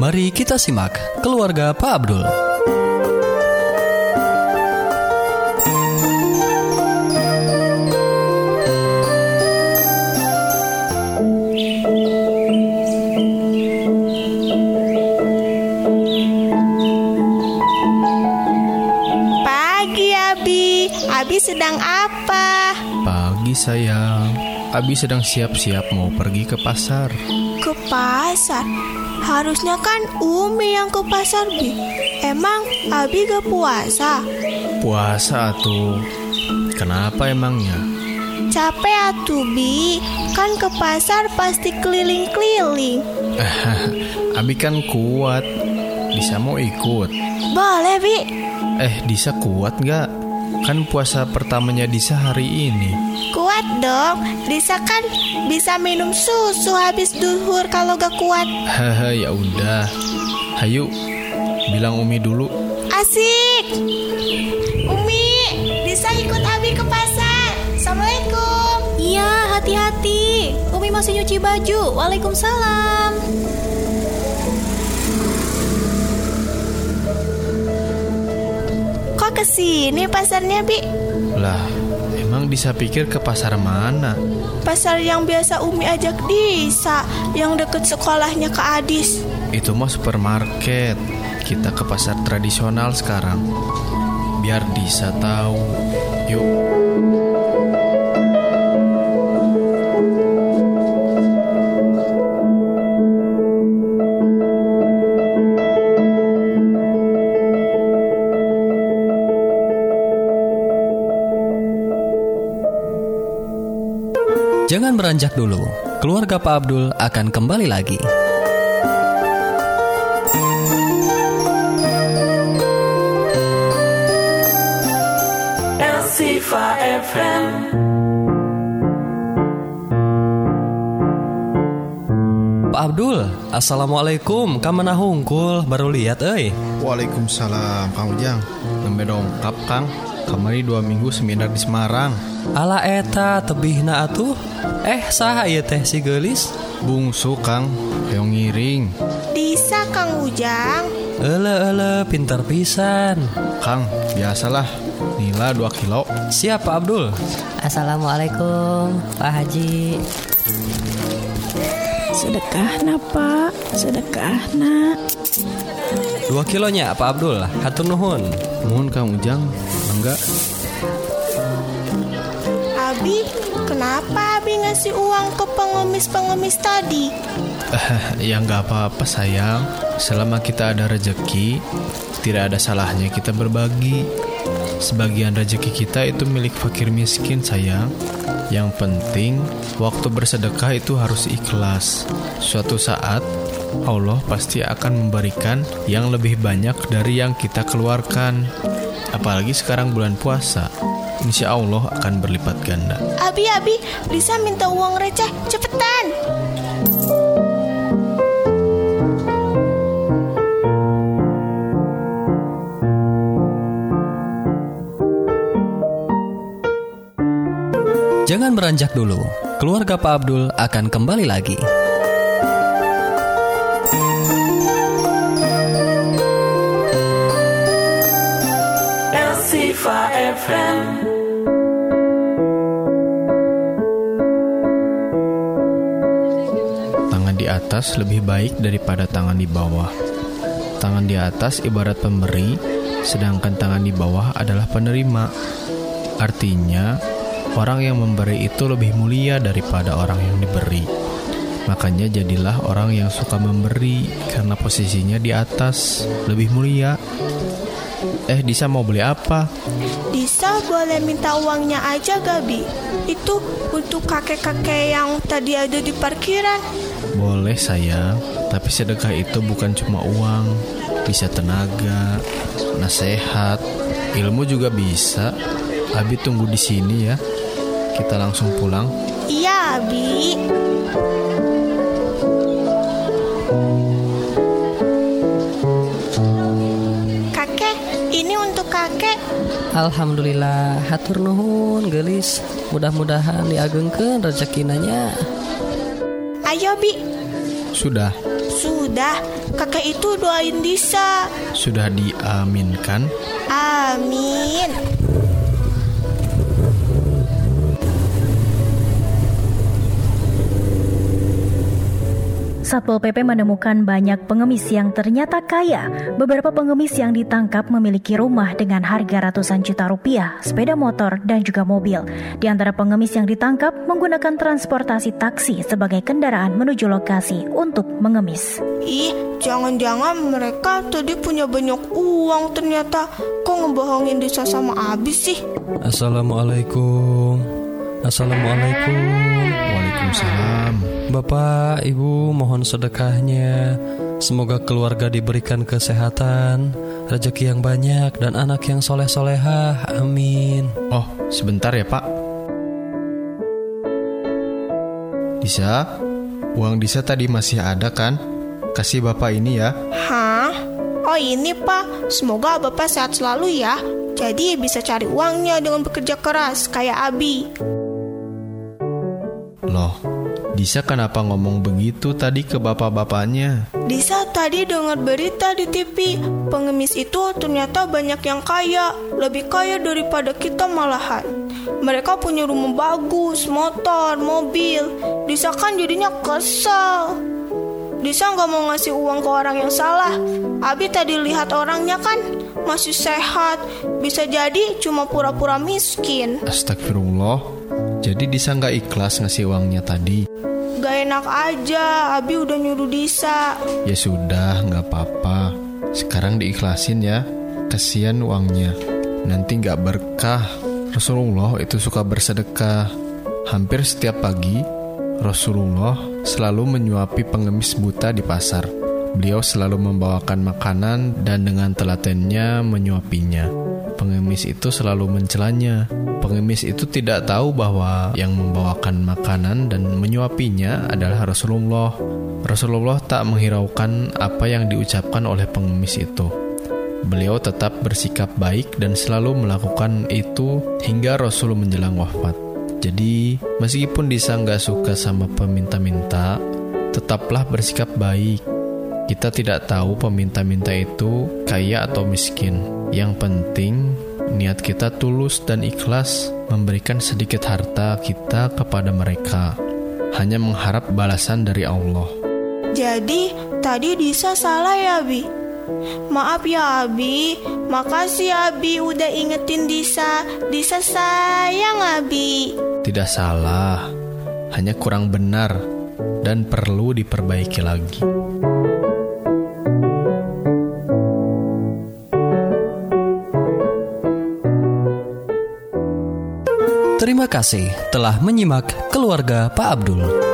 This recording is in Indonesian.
Mari kita simak keluarga Pak Abdul. Pagi Abi, Abi sedang apa? Pagi sayang, Abi sedang siap-siap mau pergi ke pasar. Ke pasar? Harusnya kan Umi yang ke pasar Bi. Emang Abi gak puasa? Puasa tuh. Kenapa emangnya? Capek atuh Bi, kan ke pasar pasti keliling-keliling. Abi kan kuat. Bisa mau ikut. Boleh Bi, Eh, Disa kuat nggak? Kan puasa pertamanya Disa hari ini. kuat dong. Disa kan bisa minum susu habis duhur kalau gak kuat. Haha, ya udah. Hayu, bilang Umi dulu. Asik. Umi, Disa ikut Abi ke pasar. Assalamualaikum. Iya, hati-hati. Umi masih nyuci baju. Waalaikumsalam. Kok ke sini pasarnya Bi? Lah, emang Disa pikir ke pasar mana? Pasar yang biasa Umi ajak Disa Yang deket sekolahnya ke Adis Itu mah supermarket. Kita ke pasar tradisional sekarang. Biar Disa tahu. Jangan beranjak dulu. Keluarga Pak Abdul akan kembali lagi. Elsifa FM Pak Abdul, Assalamualaikum. Kamana hungkul baru lihat euy. Waalaikumsalam, Kang Ujang. Nembe dongkap, Kang. Kemari dua minggu seminar di Semarang. Ala eta tebihna atuh. Eh, saha ieu teh si geulis? Bungsu, Kang. Yang ngiring. Disa Kang Ujang Ele ele pinter pisan. Kang, biasalah. Nila 2 kilo. Siap Pak Abdul. Assalamualaikum, Pak Haji. Sedekah na pak Sedekah na Dua kilonya Pak Abdul. Hatur nuhun. Mohon Kang Ujang. Enggak. Abi, kenapa Abi ngasih uang ke pengemis-pengemis tadi? ya nggak apa-apa sayang. Selama kita ada rejeki, tidak ada salahnya kita berbagi. Sebagian rejeki kita itu milik fakir miskin sayang. Yang penting, waktu bersedekah itu harus ikhlas. Suatu saat, Allah pasti akan memberikan yang lebih banyak dari yang kita keluarkan. Apalagi sekarang bulan puasa. Insya Allah akan berlipat ganda. Abi, Abi, Disa minta uang receh, cepetan. Jangan beranjak dulu. Keluarga Pak Abdul akan kembali lagi. Elsifa FM Tangan di atas lebih baik daripada tangan di bawah. Tangan di atas ibarat pemberi, sedangkan tangan di bawah adalah penerima. Artinya, orang yang memberi itu lebih mulia daripada orang yang diberi. Makanya jadilah orang yang suka memberi karena posisinya di atas, lebih mulia. Eh, Disa mau beli apa? Disa boleh minta uangnya aja Gabi. Itu untuk kakek-kakek yang tadi ada di parkiran. Boleh sayang, tapi sedekah itu bukan cuma uang, bisa tenaga, nasihat, ilmu juga bisa. Abi tunggu di sini ya. Kita langsung pulang. Iya, Abi. Kakek, ini untuk kakek. Alhamdulillah, hatur nuhun gelis. Mudah-mudahan diagengkeun rezekinanya. Ayo, Bi. Sudah. Sudah. sudah, kakek itu doain Disa. Sudah diaminkan? Amin. Satpol PP menemukan banyak pengemis yang ternyata kaya. Beberapa pengemis yang ditangkap memiliki rumah dengan harga ratusan juta rupiah, sepeda motor, dan juga mobil. Di antara pengemis yang ditangkap menggunakan transportasi taksi sebagai kendaraan menuju lokasi untuk mengemis. Ih, jangan-jangan mereka tadi punya banyak uang ternyata. Kok ngebohongin Disa sama Abis sih? Assalamualaikum. Assalamualaikum. Waalaikumsalam. Bapak, Ibu, mohon sedekahnya. Semoga keluarga diberikan kesehatan, rezeki yang banyak, dan anak yang soleh-solehah. Amin. Oh, sebentar ya Pak. Disa, uang Disa tadi masih ada kan? Kasih Bapak ini ya. Hah? Oh ini pak, semoga bapak sehat selalu ya. Jadi bisa cari uangnya dengan bekerja keras kayak Abi. Loh, Disa kenapa ngomong begitu tadi ke bapak-bapaknya? Disa tadi dengar berita di TV, pengemis itu ternyata banyak yang kaya, lebih kaya daripada kita malahan. Mereka punya rumah bagus, motor, mobil. Disa kan jadinya kesel. Disa nggak mau ngasih uang ke orang yang salah. Abi tadi lihat orangnya kan masih sehat, bisa jadi cuma pura-pura miskin. Astagfirullah. Jadi Disa nggak ikhlas ngasih uangnya tadi. Gak enak aja, Abi udah nyuruh Disa. Ya sudah, nggak apa-apa. Sekarang diikhlasin ya. Kasihan uangnya. Nanti nggak berkah. Rasulullah itu suka bersedekah. Hampir setiap pagi, Rasulullah selalu menyuapi pengemis buta di pasar. Beliau selalu membawakan makanan dan dengan telatennya menyuapinya. Pengemis itu selalu mencelanya. Pengemis itu tidak tahu bahwa yang membawakan makanan dan menyuapinya adalah Rasulullah. Rasulullah tak menghiraukan apa yang diucapkan oleh pengemis itu. Beliau tetap bersikap baik dan selalu melakukan itu hingga Rasul menjelang wafat. Jadi, meskipun Disa nggak suka sama peminta-minta, tetaplah bersikap baik. Kita tidak tahu peminta-minta itu kaya atau miskin. Yang penting, niat kita tulus dan ikhlas memberikan sedikit harta kita kepada mereka. Hanya mengharap balasan dari Allah. Jadi, tadi Disa salah ya, Abi? Maaf ya, Abi. Makasih, Abi, udah ingetin Disa. Disa sayang, Abi. Tidak salah, hanya kurang benar dan perlu diperbaiki lagi. Terima kasih telah menyimak keluarga Pak Abdul.